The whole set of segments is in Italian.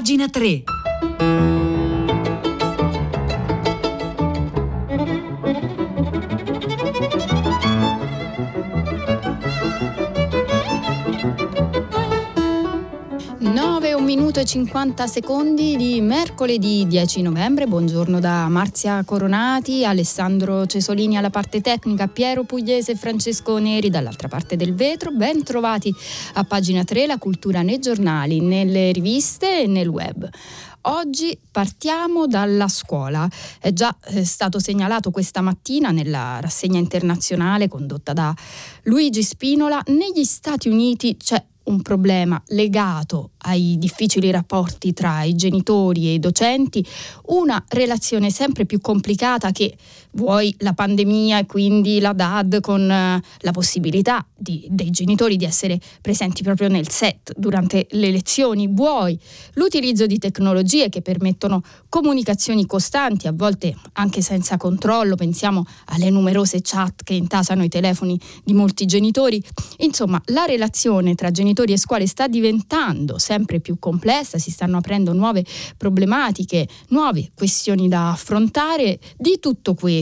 pagina 3. E 50 secondi di mercoledì 10 novembre. Buongiorno da Marzia Coronati, Alessandro Cesolini alla parte tecnica, Piero Pugliese e Francesco Neri dall'altra parte del vetro. Ben trovati a pagina 3 la cultura nei giornali, nelle riviste e nel web. Oggi partiamo dalla scuola. È già eh, stato segnalato questa mattina nella rassegna internazionale condotta da Luigi Spinola. Negli Stati Uniti c'è un problema legato ai difficili rapporti tra i genitori e i docenti, una relazione sempre più complicata che vuoi la pandemia e quindi la DAD con eh, la possibilità di, dei genitori di essere presenti proprio nel set durante le lezioni, vuoi l'utilizzo di tecnologie che permettono comunicazioni costanti, a volte anche senza controllo, pensiamo alle numerose chat che intasano i telefoni di molti genitori, insomma la relazione tra genitori e scuole sta diventando sempre più complessa, si stanno aprendo nuove problematiche, nuove questioni da affrontare. Di tutto questo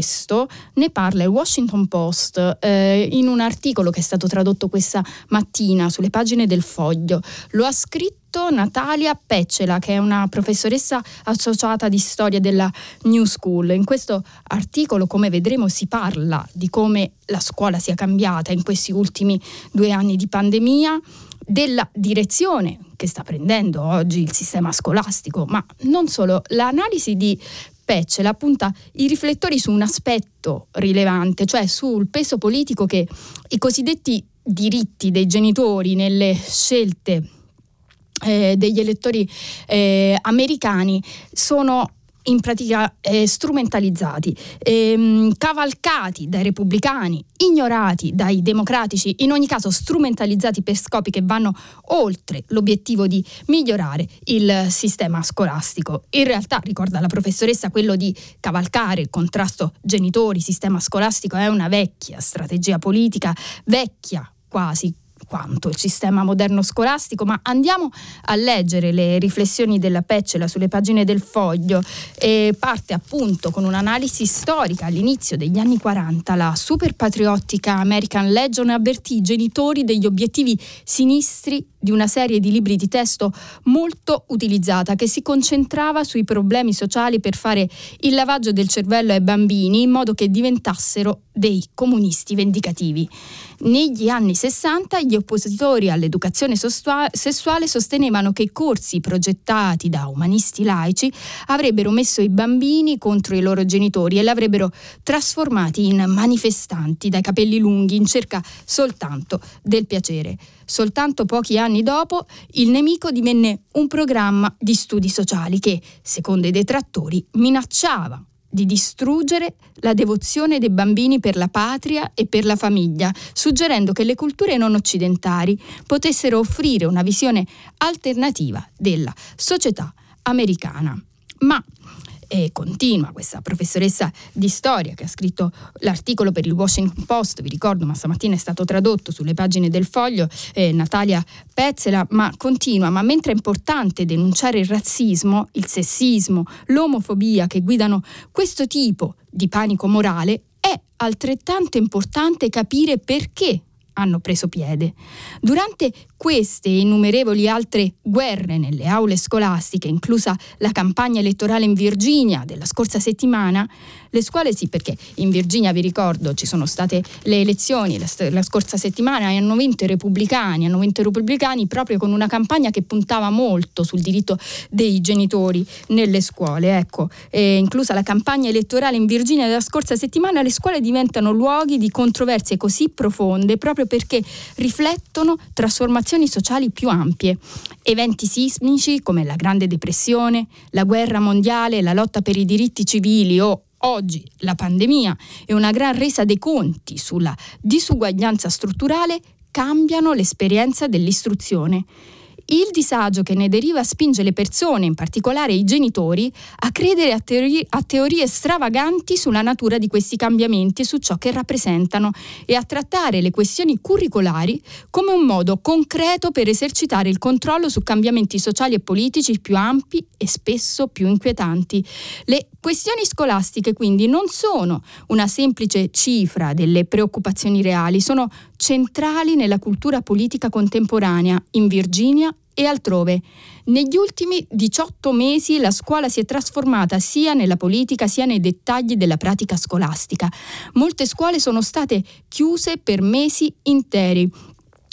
ne parla il Washington Post eh, in un articolo che è stato tradotto questa mattina sulle pagine del Foglio. Lo ha scritto Natalia Peccela, che è una professoressa associata di storia della New School. In questo articolo, come vedremo, si parla di come la scuola sia cambiata in questi ultimi due anni di pandemia della direzione che sta prendendo oggi il sistema scolastico, ma non solo, l'analisi di Peccela punta i riflettori su un aspetto rilevante, cioè sul peso politico che i cosiddetti diritti dei genitori nelle scelte eh, degli elettori eh, americani sono in pratica eh, strumentalizzati, ehm, cavalcati dai repubblicani, ignorati dai democratici, in ogni caso strumentalizzati per scopi che vanno oltre l'obiettivo di migliorare il sistema scolastico. In realtà, ricorda la professoressa, quello di cavalcare il contrasto genitori-sistema scolastico è una vecchia strategia politica, vecchia quasi quanto il sistema moderno scolastico, ma andiamo a leggere le riflessioni della Peccela sulle pagine del foglio e parte appunto con un'analisi storica all'inizio degli anni 40 la super patriottica American Legion avvertì i genitori degli obiettivi sinistri di una serie di libri di testo molto utilizzata che si concentrava sui problemi sociali per fare il lavaggio del cervello ai bambini in modo che diventassero dei comunisti vendicativi. Negli anni 60 gli oppositori all'educazione sessuale sostenevano che i corsi progettati da umanisti laici avrebbero messo i bambini contro i loro genitori e li avrebbero trasformati in manifestanti dai capelli lunghi in cerca soltanto del piacere. Soltanto pochi anni dopo il nemico divenne un programma di studi sociali che, secondo i detrattori, minacciava di distruggere la devozione dei bambini per la patria e per la famiglia, suggerendo che le culture non occidentali potessero offrire una visione alternativa della società americana. Ma e continua questa professoressa di storia che ha scritto l'articolo per il Washington Post, vi ricordo, ma stamattina è stato tradotto sulle pagine del foglio, eh, Natalia Pezzela, ma continua, ma mentre è importante denunciare il razzismo, il sessismo, l'omofobia che guidano questo tipo di panico morale, è altrettanto importante capire perché hanno preso piede. Durante queste e innumerevoli altre guerre nelle aule scolastiche, inclusa la campagna elettorale in Virginia della scorsa settimana, le scuole sì, perché in Virginia, vi ricordo, ci sono state le elezioni la, la scorsa settimana e hanno vinto i repubblicani, hanno vinto i repubblicani proprio con una campagna che puntava molto sul diritto dei genitori nelle scuole. Ecco, eh, inclusa la campagna elettorale in Virginia della scorsa settimana, le scuole diventano luoghi di controversie così profonde proprio perché riflettono trasformazioni sociali più ampie. Eventi sismici come la Grande Depressione, la guerra mondiale, la lotta per i diritti civili o Oggi la pandemia e una gran resa dei conti sulla disuguaglianza strutturale cambiano l'esperienza dell'istruzione. Il disagio che ne deriva spinge le persone, in particolare i genitori, a credere a, teori- a teorie stravaganti sulla natura di questi cambiamenti e su ciò che rappresentano e a trattare le questioni curricolari come un modo concreto per esercitare il controllo su cambiamenti sociali e politici più ampi e spesso più inquietanti. Le questioni scolastiche quindi non sono una semplice cifra delle preoccupazioni reali, sono centrali nella cultura politica contemporanea in Virginia e altrove. Negli ultimi 18 mesi la scuola si è trasformata sia nella politica sia nei dettagli della pratica scolastica. Molte scuole sono state chiuse per mesi interi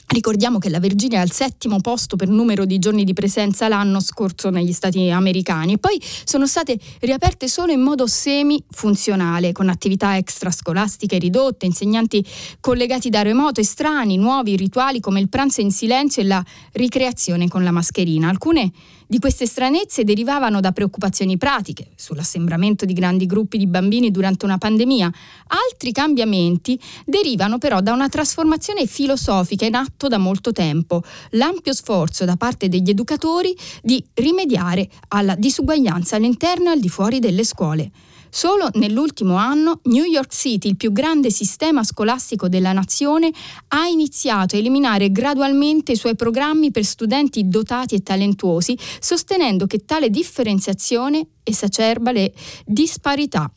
Ricordiamo che la Virginia è al settimo posto per numero di giorni di presenza l'anno scorso negli Stati americani e poi sono state riaperte solo in modo semi-funzionale, con attività extrascolastiche ridotte, insegnanti collegati da remoto, estranei, nuovi rituali come il pranzo in silenzio e la ricreazione con la mascherina. Alcune di queste stranezze derivavano da preoccupazioni pratiche sull'assembramento di grandi gruppi di bambini durante una pandemia. Altri cambiamenti derivano però da una trasformazione filosofica in atto da molto tempo, l'ampio sforzo da parte degli educatori di rimediare alla disuguaglianza all'interno e al di fuori delle scuole. Solo nell'ultimo anno New York City, il più grande sistema scolastico della nazione, ha iniziato a eliminare gradualmente i suoi programmi per studenti dotati e talentuosi, sostenendo che tale differenziazione esacerba le disparità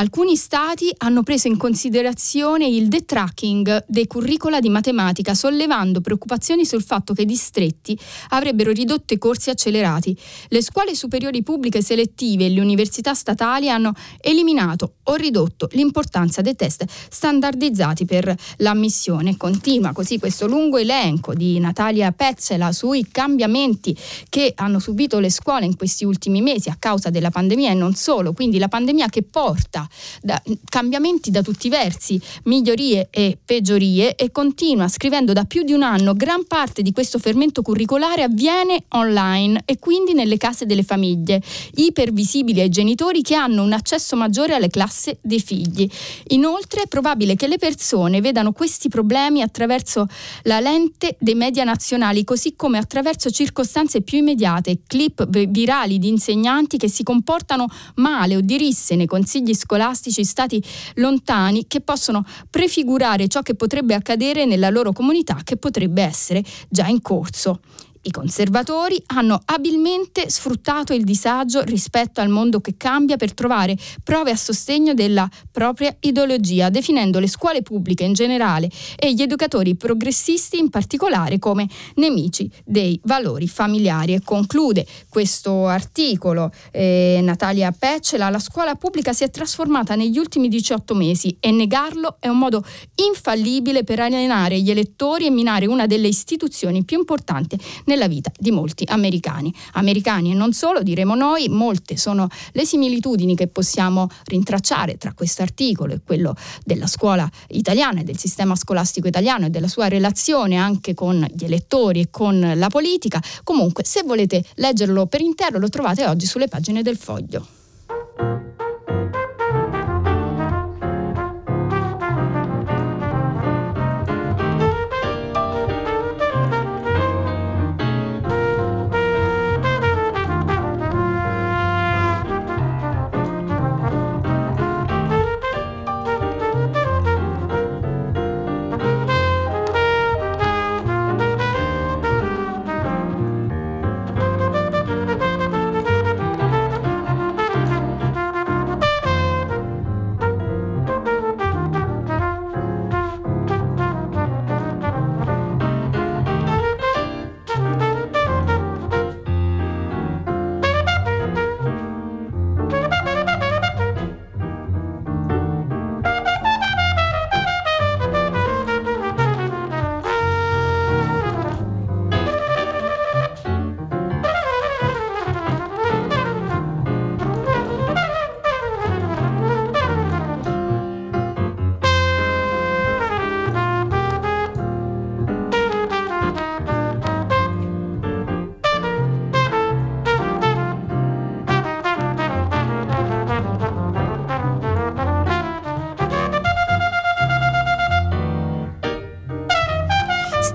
Alcuni stati hanno preso in considerazione il detracking dei curricula di matematica, sollevando preoccupazioni sul fatto che i distretti avrebbero ridotto i corsi accelerati. Le scuole superiori pubbliche selettive e le università statali hanno eliminato o ridotto l'importanza dei test standardizzati per l'ammissione. Continua così questo lungo elenco di Natalia Pezzela sui cambiamenti che hanno subito le scuole in questi ultimi mesi a causa della pandemia e non solo, quindi la pandemia che porta da, cambiamenti da tutti i versi, migliorie e peggiorie e continua scrivendo da più di un anno gran parte di questo fermento curricolare avviene online e quindi nelle case delle famiglie, ipervisibili ai genitori che hanno un accesso maggiore alle classi dei figli. Inoltre è probabile che le persone vedano questi problemi attraverso la lente dei media nazionali, così come attraverso circostanze più immediate, clip virali di insegnanti che si comportano male o dirisse nei consigli scolastici scolastici stati lontani che possono prefigurare ciò che potrebbe accadere nella loro comunità che potrebbe essere già in corso. I conservatori hanno abilmente sfruttato il disagio rispetto al mondo che cambia per trovare prove a sostegno della propria ideologia, definendo le scuole pubbliche in generale e gli educatori progressisti in particolare come nemici dei valori familiari. E conclude questo articolo eh, Natalia Peccela, la scuola pubblica si è trasformata negli ultimi 18 mesi e negarlo è un modo infallibile per alienare gli elettori e minare una delle istituzioni più importanti nella vita di molti americani. Americani e non solo, diremo noi, molte sono le similitudini che possiamo rintracciare tra questo articolo e quello della scuola italiana e del sistema scolastico italiano e della sua relazione anche con gli elettori e con la politica. Comunque, se volete leggerlo per intero, lo trovate oggi sulle pagine del foglio.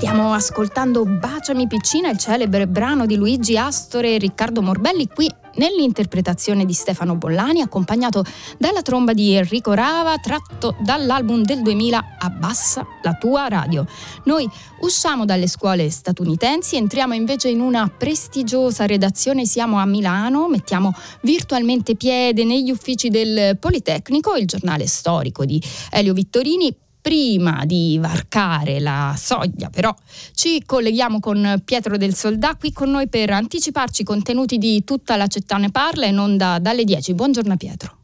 Stiamo ascoltando Baciami piccina, il celebre brano di Luigi Astore e Riccardo Morbelli qui nell'interpretazione di Stefano Bollani, accompagnato dalla tromba di Enrico Rava, tratto dall'album del 2000 Abbassa la tua radio. Noi usciamo dalle scuole statunitensi, entriamo invece in una prestigiosa redazione, siamo a Milano, mettiamo virtualmente piede negli uffici del Politecnico, il giornale storico di Elio Vittorini, prima di varcare la soglia, però ci colleghiamo con Pietro del Soldà qui con noi per anticiparci i contenuti di tutta la città ne parla e non da, dalle 10. Buongiorno Pietro.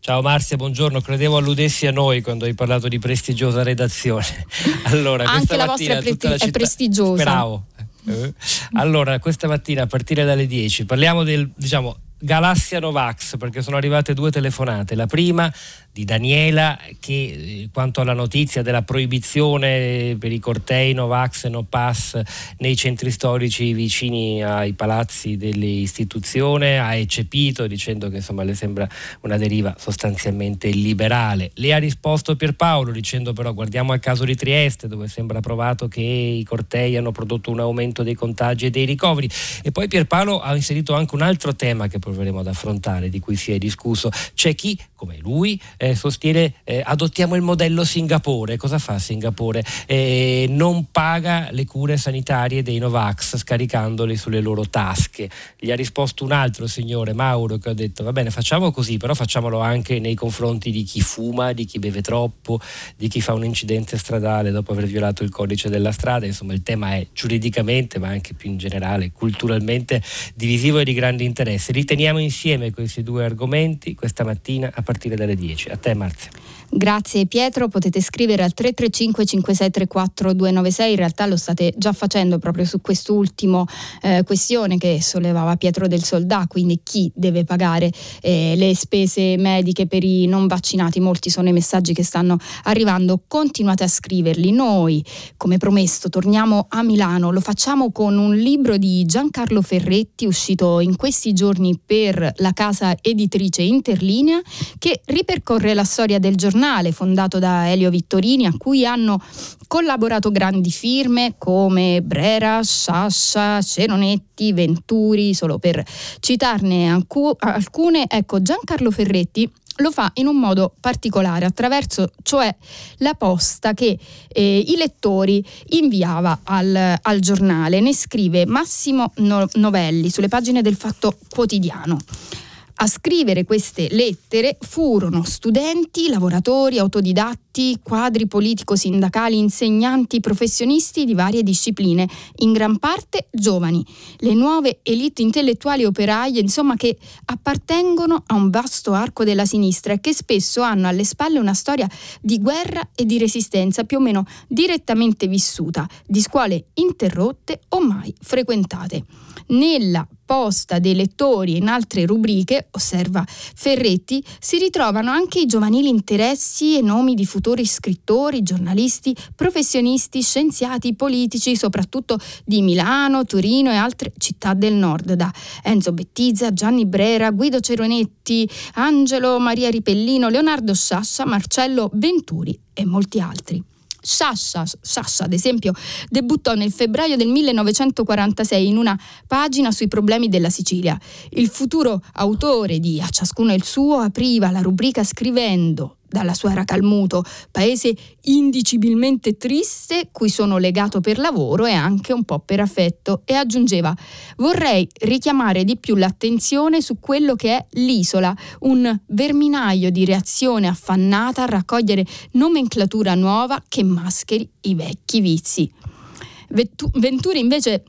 Ciao Marzia, buongiorno. Credevo alludessi a noi quando hai parlato di prestigiosa redazione. Allora, Anche la vostra è, pre- è prestigiosa. Speravo. Eh. Allora, questa mattina a partire dalle 10 parliamo del, diciamo, Galassia Novax perché sono arrivate due telefonate. La prima di Daniela che eh, quanto alla notizia della proibizione per i cortei Novax e No Pass nei centri storici vicini ai palazzi dell'istituzione ha eccepito dicendo che insomma le sembra una deriva sostanzialmente liberale. Le ha risposto Pierpaolo dicendo però guardiamo al caso di Trieste dove sembra provato che i cortei hanno prodotto un aumento dei contagi e dei ricoveri e poi Pierpaolo ha inserito anche un altro tema che proveremo ad affrontare di cui si è discusso. C'è chi come lui eh, sostiene eh, adottiamo il modello Singapore. Cosa fa Singapore? Eh, non paga le cure sanitarie dei Novax scaricandole sulle loro tasche. Gli ha risposto un altro signore, Mauro, che ha detto va bene facciamo così, però facciamolo anche nei confronti di chi fuma, di chi beve troppo, di chi fa un incidente stradale dopo aver violato il codice della strada. Insomma il tema è giuridicamente ma anche più in generale culturalmente divisivo e di grande interesse. Riteniamo insieme questi due argomenti questa mattina a partire dalle 10. A te Marzia. Grazie Pietro, potete scrivere al 335 5634 296, in realtà lo state già facendo proprio su quest'ultima eh, questione che sollevava Pietro del Soldà, quindi chi deve pagare eh, le spese mediche per i non vaccinati, molti sono i messaggi che stanno arrivando, continuate a scriverli, noi come promesso torniamo a Milano, lo facciamo con un libro di Giancarlo Ferretti uscito in questi giorni per la casa editrice Interlinea che ripercorre la storia del giornale giornale fondato da Elio Vittorini a cui hanno collaborato grandi firme come Brera, Sciascia, Ceronetti, Venturi, solo per citarne alcune. Ecco, Giancarlo Ferretti lo fa in un modo particolare, attraverso cioè la posta che eh, i lettori inviava al, al, giornale. Ne scrive Massimo Novelli sulle pagine del Fatto Quotidiano. A scrivere queste lettere furono studenti, lavoratori, autodidatti, quadri politico-sindacali, insegnanti, professionisti di varie discipline, in gran parte giovani, le nuove elite intellettuali operaie, insomma, che appartengono a un vasto arco della sinistra e che spesso hanno alle spalle una storia di guerra e di resistenza più o meno direttamente vissuta, di scuole interrotte o mai frequentate. Nella posta dei lettori in altre rubriche, osserva Ferretti, si ritrovano anche i giovanili interessi e nomi di futuri scrittori, giornalisti, professionisti, scienziati, politici, soprattutto di Milano, Torino e altre città del nord, da Enzo Bettizza, Gianni Brera, Guido Ceronetti, Angelo Maria Ripellino, Leonardo Sciascia, Marcello Venturi e molti altri. Sasha, Sasha, ad esempio, debuttò nel febbraio del 1946 in una pagina sui problemi della Sicilia. Il futuro autore di A ciascuno il suo apriva la rubrica scrivendo dalla sua Racalmuto, paese indicibilmente triste cui sono legato per lavoro e anche un po' per affetto, e aggiungeva vorrei richiamare di più l'attenzione su quello che è l'isola, un verminaio di reazione affannata a raccogliere nomenclatura nuova che mascheri i vecchi vizi. Venturi invece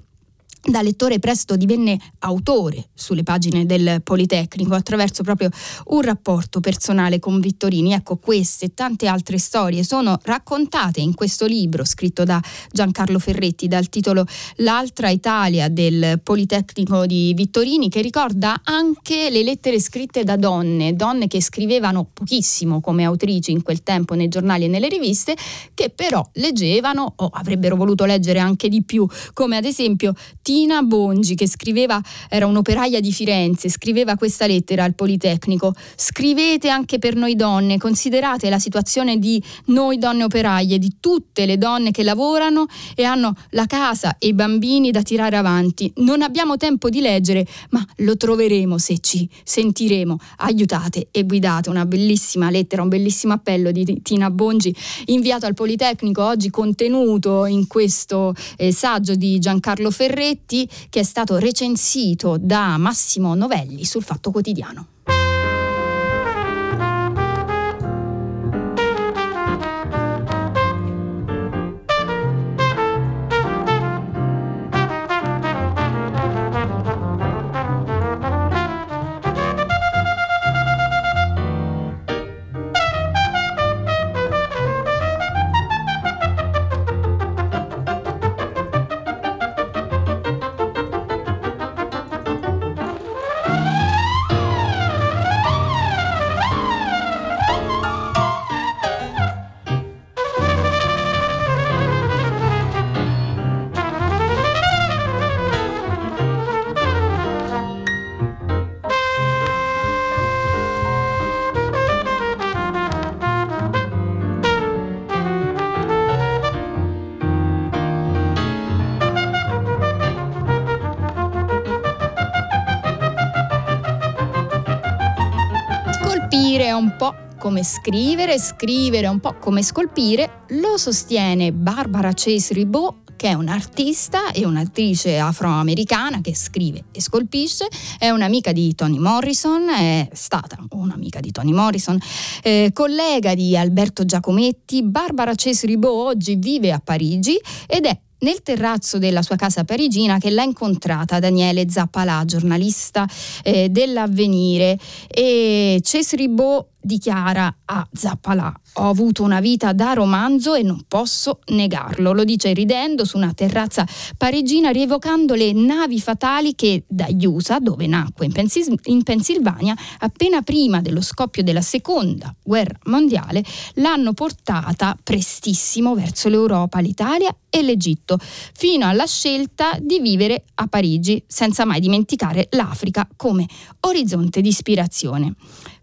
da lettore presto divenne autore sulle pagine del Politecnico attraverso proprio un rapporto personale con Vittorini. Ecco, queste e tante altre storie sono raccontate in questo libro scritto da Giancarlo Ferretti dal titolo L'altra Italia del Politecnico di Vittorini che ricorda anche le lettere scritte da donne, donne che scrivevano pochissimo come autrici in quel tempo nei giornali e nelle riviste, che però leggevano o avrebbero voluto leggere anche di più, come ad esempio T Tina Bongi che scriveva, era un'operaia di Firenze, scriveva questa lettera al Politecnico. Scrivete anche per noi donne, considerate la situazione di noi donne operaie, di tutte le donne che lavorano e hanno la casa e i bambini da tirare avanti. Non abbiamo tempo di leggere, ma lo troveremo se ci sentiremo. Aiutate e guidate. Una bellissima lettera, un bellissimo appello di Tina Bongi inviato al Politecnico, oggi contenuto in questo eh, saggio di Giancarlo Ferretti che è stato recensito da Massimo Novelli sul Fatto Quotidiano. Come scrivere, scrivere un po' come scolpire, lo sostiene Barbara Chase Ribot che è un'artista e un'attrice afroamericana che scrive e scolpisce, è un'amica di Toni Morrison, è stata un'amica di Toni Morrison, eh, collega di Alberto Giacometti, Barbara Cesribo oggi vive a Parigi ed è nel terrazzo della sua casa parigina che l'ha incontrata Daniele Zappalà, giornalista eh, dell'Avvenire. E Cesribo dichiara a Zappalà ho avuto una vita da romanzo e non posso negarlo. Lo dice ridendo su una terrazza parigina, rievocando le navi fatali che dagli USA, dove nacque in, Pensil- in Pennsylvania, appena prima dello scoppio della seconda guerra mondiale, l'hanno portata prestissimo verso l'Europa, l'Italia e l'Egitto, fino alla scelta di vivere a Parigi, senza mai dimenticare l'Africa come orizzonte di ispirazione.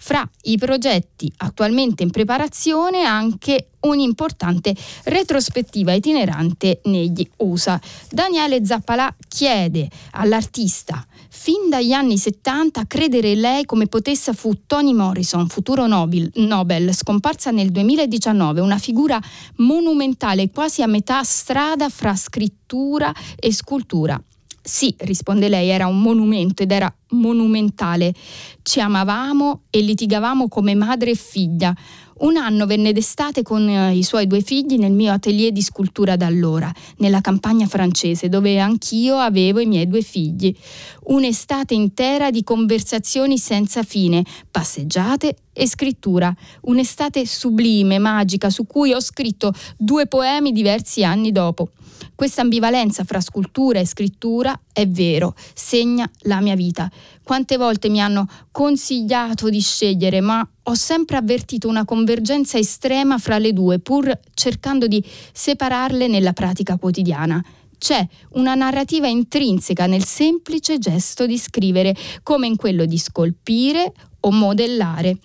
Fra i progetti attualmente in preparazione anche un'importante retrospettiva itinerante negli USA. Daniele Zappalà chiede all'artista fin dagli anni 70 a credere lei come potessa fu Toni Morrison, futuro Nobel, Nobel, scomparsa nel 2019, una figura monumentale quasi a metà strada fra scrittura e scultura. Sì, risponde lei, era un monumento ed era monumentale. Ci amavamo e litigavamo come madre e figlia. Un anno venne d'estate con eh, i suoi due figli nel mio atelier di scultura da allora, nella campagna francese, dove anch'io avevo i miei due figli. Un'estate intera di conversazioni senza fine, passeggiate e scrittura. Un'estate sublime, magica, su cui ho scritto due poemi diversi anni dopo. Questa ambivalenza fra scultura e scrittura, è vero, segna la mia vita. Quante volte mi hanno consigliato di scegliere, ma ho sempre avvertito una convergenza estrema fra le due, pur cercando di separarle nella pratica quotidiana c'è una narrativa intrinseca nel semplice gesto di scrivere, come in quello di scolpire o modellare.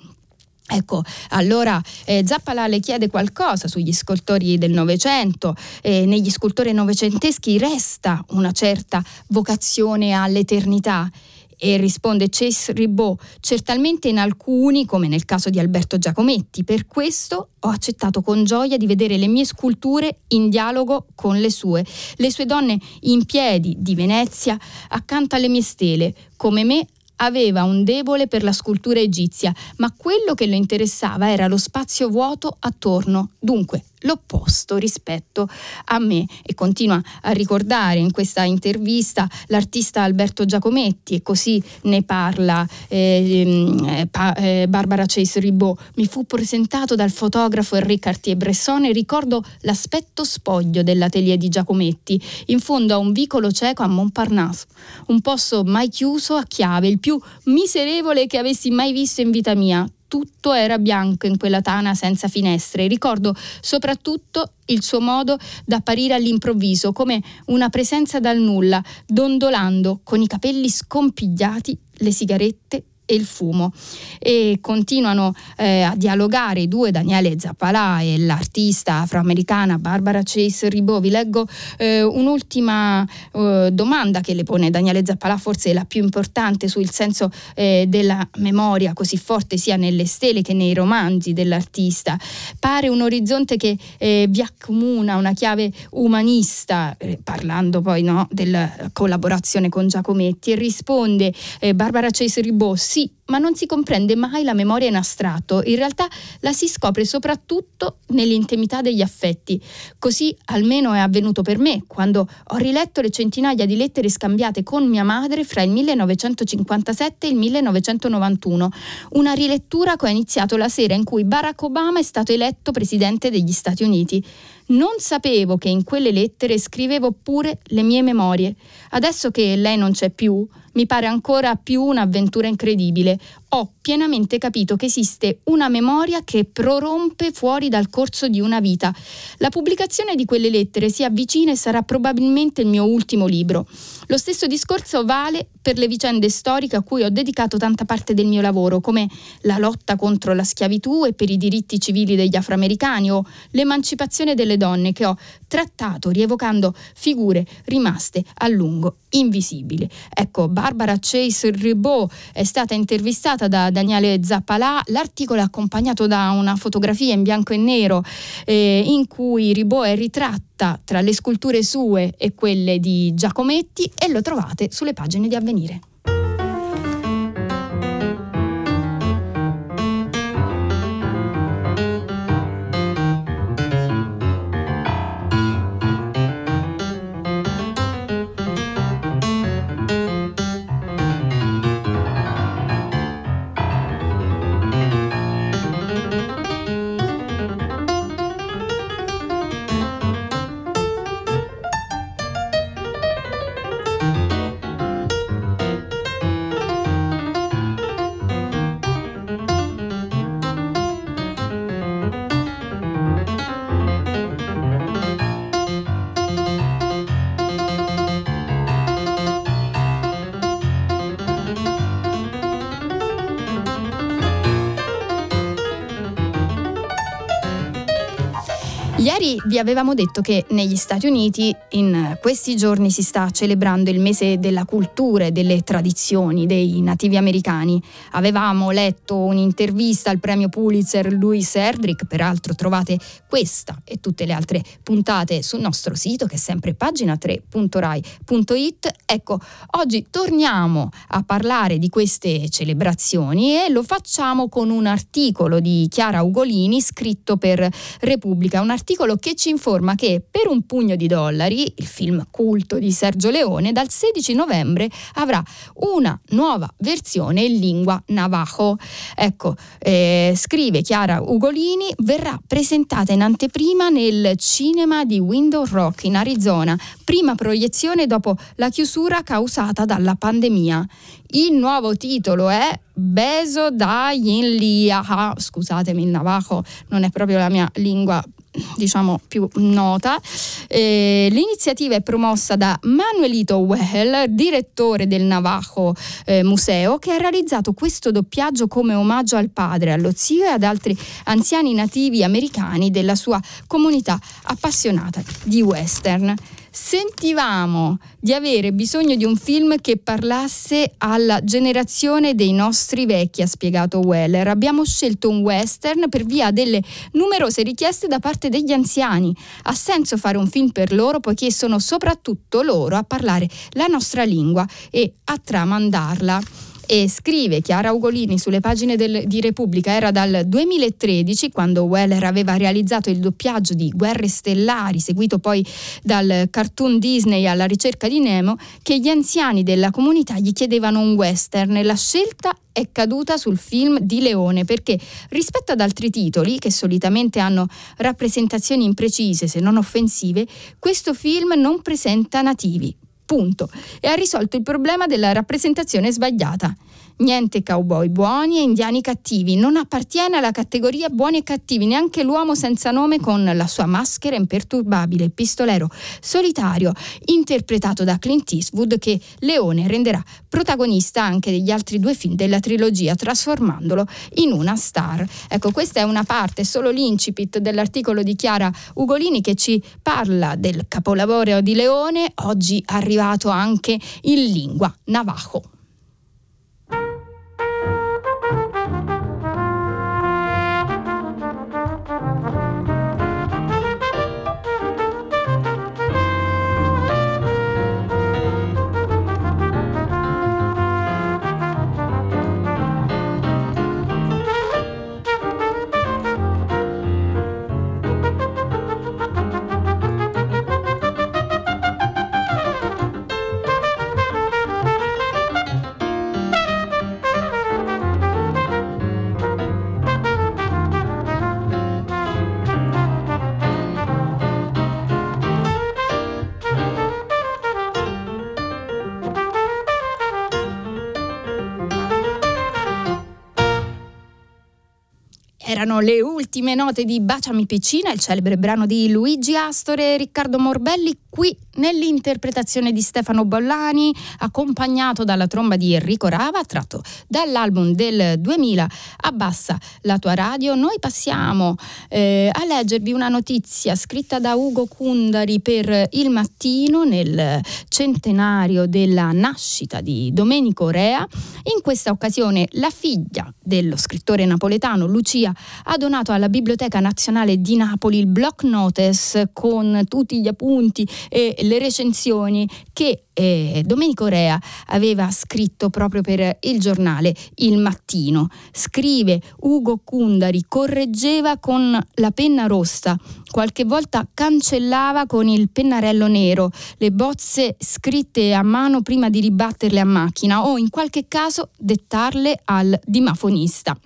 Ecco, allora eh, Zappala le chiede qualcosa sugli scultori del Novecento, eh, negli scultori novecenteschi resta una certa vocazione all'eternità. E risponde Chase Ribot, certamente in alcuni, come nel caso di Alberto Giacometti. Per questo ho accettato con gioia di vedere le mie sculture in dialogo con le sue, le sue donne in piedi di Venezia accanto alle mie stele, come me aveva un debole per la scultura egizia, ma quello che lo interessava era lo spazio vuoto attorno. Dunque, l'opposto rispetto a me. E continua a ricordare in questa intervista l'artista Alberto Giacometti e così ne parla eh, ehm, pa, eh, Barbara Chase Ribot. Mi fu presentato dal fotografo Enrique Cartier-Bresson e ricordo l'aspetto spoglio dell'atelier di Giacometti. In fondo a un vicolo cieco a Montparnasse, un posto mai chiuso a chiave, il più miserevole che avessi mai visto in vita mia tutto era bianco in quella tana senza finestre. Ricordo soprattutto il suo modo d'apparire all'improvviso, come una presenza dal nulla, dondolando con i capelli scompigliati, le sigarette e il fumo. E continuano eh, a dialogare i due Daniele Zappalà e l'artista afroamericana Barbara Chase Ribot. Vi leggo eh, un'ultima eh, domanda che le pone Daniele Zappalà forse la più importante sul senso eh, della memoria così forte sia nelle stele che nei romanzi dell'artista. Pare un orizzonte che eh, vi accomuna una chiave umanista eh, parlando poi no, della collaborazione con Giacometti e risponde Barbara Chase Ribot sì, ma non si comprende mai la memoria in astratto, in realtà la si scopre soprattutto nell'intimità degli affetti. Così almeno è avvenuto per me, quando ho riletto le centinaia di lettere scambiate con mia madre fra il 1957 e il 1991, una rilettura che ho iniziato la sera in cui Barack Obama è stato eletto presidente degli Stati Uniti. Non sapevo che in quelle lettere scrivevo pure le mie memorie. Adesso che lei non c'è più, mi pare ancora più un'avventura incredibile. Ho pienamente capito che esiste una memoria che prorompe fuori dal corso di una vita. La pubblicazione di quelle lettere si avvicina e sarà probabilmente il mio ultimo libro. Lo stesso discorso vale per le vicende storiche a cui ho dedicato tanta parte del mio lavoro, come la lotta contro la schiavitù e per i diritti civili degli afroamericani o l'emancipazione delle donne che ho trattato rievocando figure rimaste a lungo invisibili. Ecco, Barbara Chase Ribot è stata intervistata da Daniele Zappalà, l'articolo è accompagnato da una fotografia in bianco e nero eh, in cui Ribot è ritratta tra le sculture sue e quelle di Giacometti e lo trovate sulle pagine di Avvenire. Дмитрий vi avevamo detto che negli Stati Uniti in questi giorni si sta celebrando il mese della cultura e delle tradizioni dei nativi americani. Avevamo letto un'intervista al premio Pulitzer Louis Erdrich, peraltro trovate questa e tutte le altre puntate sul nostro sito che è sempre pagina3.rai.it. Ecco, oggi torniamo a parlare di queste celebrazioni e lo facciamo con un articolo di Chiara Ugolini scritto per Repubblica, un articolo che ci informa che per un pugno di dollari, il film culto di Sergio Leone, dal 16 novembre avrà una nuova versione in lingua navajo. Ecco, eh, scrive Chiara Ugolini, verrà presentata in anteprima nel cinema di Window Rock in Arizona, prima proiezione dopo la chiusura causata dalla pandemia. Il nuovo titolo è Beso da Yin Liaha, scusatemi il navajo non è proprio la mia lingua diciamo più nota. Eh, l'iniziativa è promossa da Manuelito Well, direttore del Navajo eh, Museo, che ha realizzato questo doppiaggio come omaggio al padre, allo zio e ad altri anziani nativi americani della sua comunità appassionata di western sentivamo di avere bisogno di un film che parlasse alla generazione dei nostri vecchi, ha spiegato Weller. Abbiamo scelto un western per via delle numerose richieste da parte degli anziani. Ha senso fare un film per loro poiché sono soprattutto loro a parlare la nostra lingua e a tramandarla e scrive Chiara Ugolini sulle pagine del, di Repubblica, era dal 2013 quando Weller aveva realizzato il doppiaggio di Guerre Stellari, seguito poi dal cartoon Disney alla ricerca di Nemo, che gli anziani della comunità gli chiedevano un western. E la scelta è caduta sul film di Leone perché rispetto ad altri titoli che solitamente hanno rappresentazioni imprecise se non offensive, questo film non presenta nativi, Punto. E ha risolto il problema della rappresentazione sbagliata. Niente cowboy buoni e indiani cattivi, non appartiene alla categoria buoni e cattivi, neanche l'uomo senza nome con la sua maschera imperturbabile, pistolero solitario, interpretato da Clint Eastwood che Leone renderà protagonista anche degli altri due film della trilogia, trasformandolo in una star. Ecco, questa è una parte, solo l'incipit dell'articolo di Chiara Ugolini che ci parla del capolavoro di Leone, oggi arrivato anche in lingua navajo. Erano le ultime note di Baciami Piccina, il celebre brano di Luigi Astore e Riccardo Morbelli, qui nell'interpretazione di Stefano Bollani, accompagnato dalla tromba di Enrico Rava, tratto dall'album del 2000 Abbassa la tua radio. Noi passiamo eh, a leggervi una notizia scritta da Ugo Kundari per Il Mattino nel centenario della nascita di Domenico Rea. In questa occasione la figlia dello scrittore napoletano Lucia ha donato alla Biblioteca Nazionale di Napoli il block notice con tutti gli appunti e le recensioni che eh, Domenico Rea aveva scritto proprio per il giornale Il Mattino. Scrive Ugo Kundari, correggeva con la penna rossa, qualche volta cancellava con il pennarello nero le bozze scritte a mano prima di ribatterle a macchina o in qualche caso dettarle al dimafonista.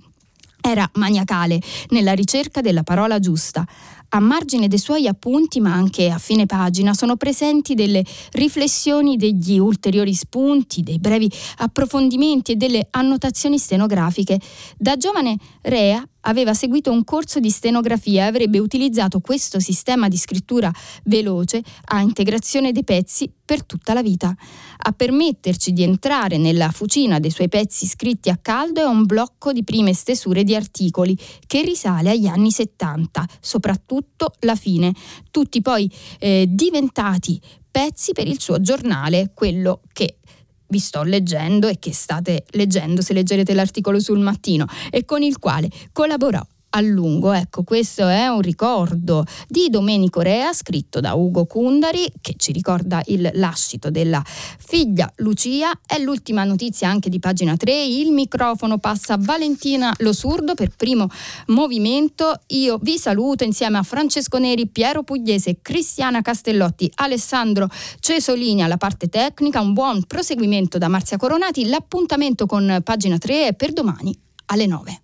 Era maniacale nella ricerca della parola giusta. A margine dei suoi appunti, ma anche a fine pagina, sono presenti delle riflessioni degli ulteriori spunti, dei brevi approfondimenti e delle annotazioni stenografiche. Da giovane Rea aveva seguito un corso di stenografia e avrebbe utilizzato questo sistema di scrittura veloce a integrazione dei pezzi per tutta la vita. A permetterci di entrare nella fucina dei suoi pezzi scritti a caldo è un blocco di prime stesure di articoli che risale agli anni 70, soprattutto la fine, tutti poi eh, diventati pezzi per il suo giornale, quello che vi sto leggendo e che state leggendo se leggerete l'articolo sul mattino e con il quale collaborò a lungo. Ecco, questo è un ricordo di Domenico Rea scritto da Ugo Kundari che ci ricorda il lascito della figlia Lucia. È l'ultima notizia anche di pagina 3. Il microfono passa a Valentina Lo Surdo per primo movimento. Io vi saluto insieme a Francesco Neri, Piero Pugliese, Cristiana Castellotti, Alessandro Cesolini alla parte tecnica. Un buon proseguimento da Marzia Coronati. L'appuntamento con pagina 3 è per domani alle 9.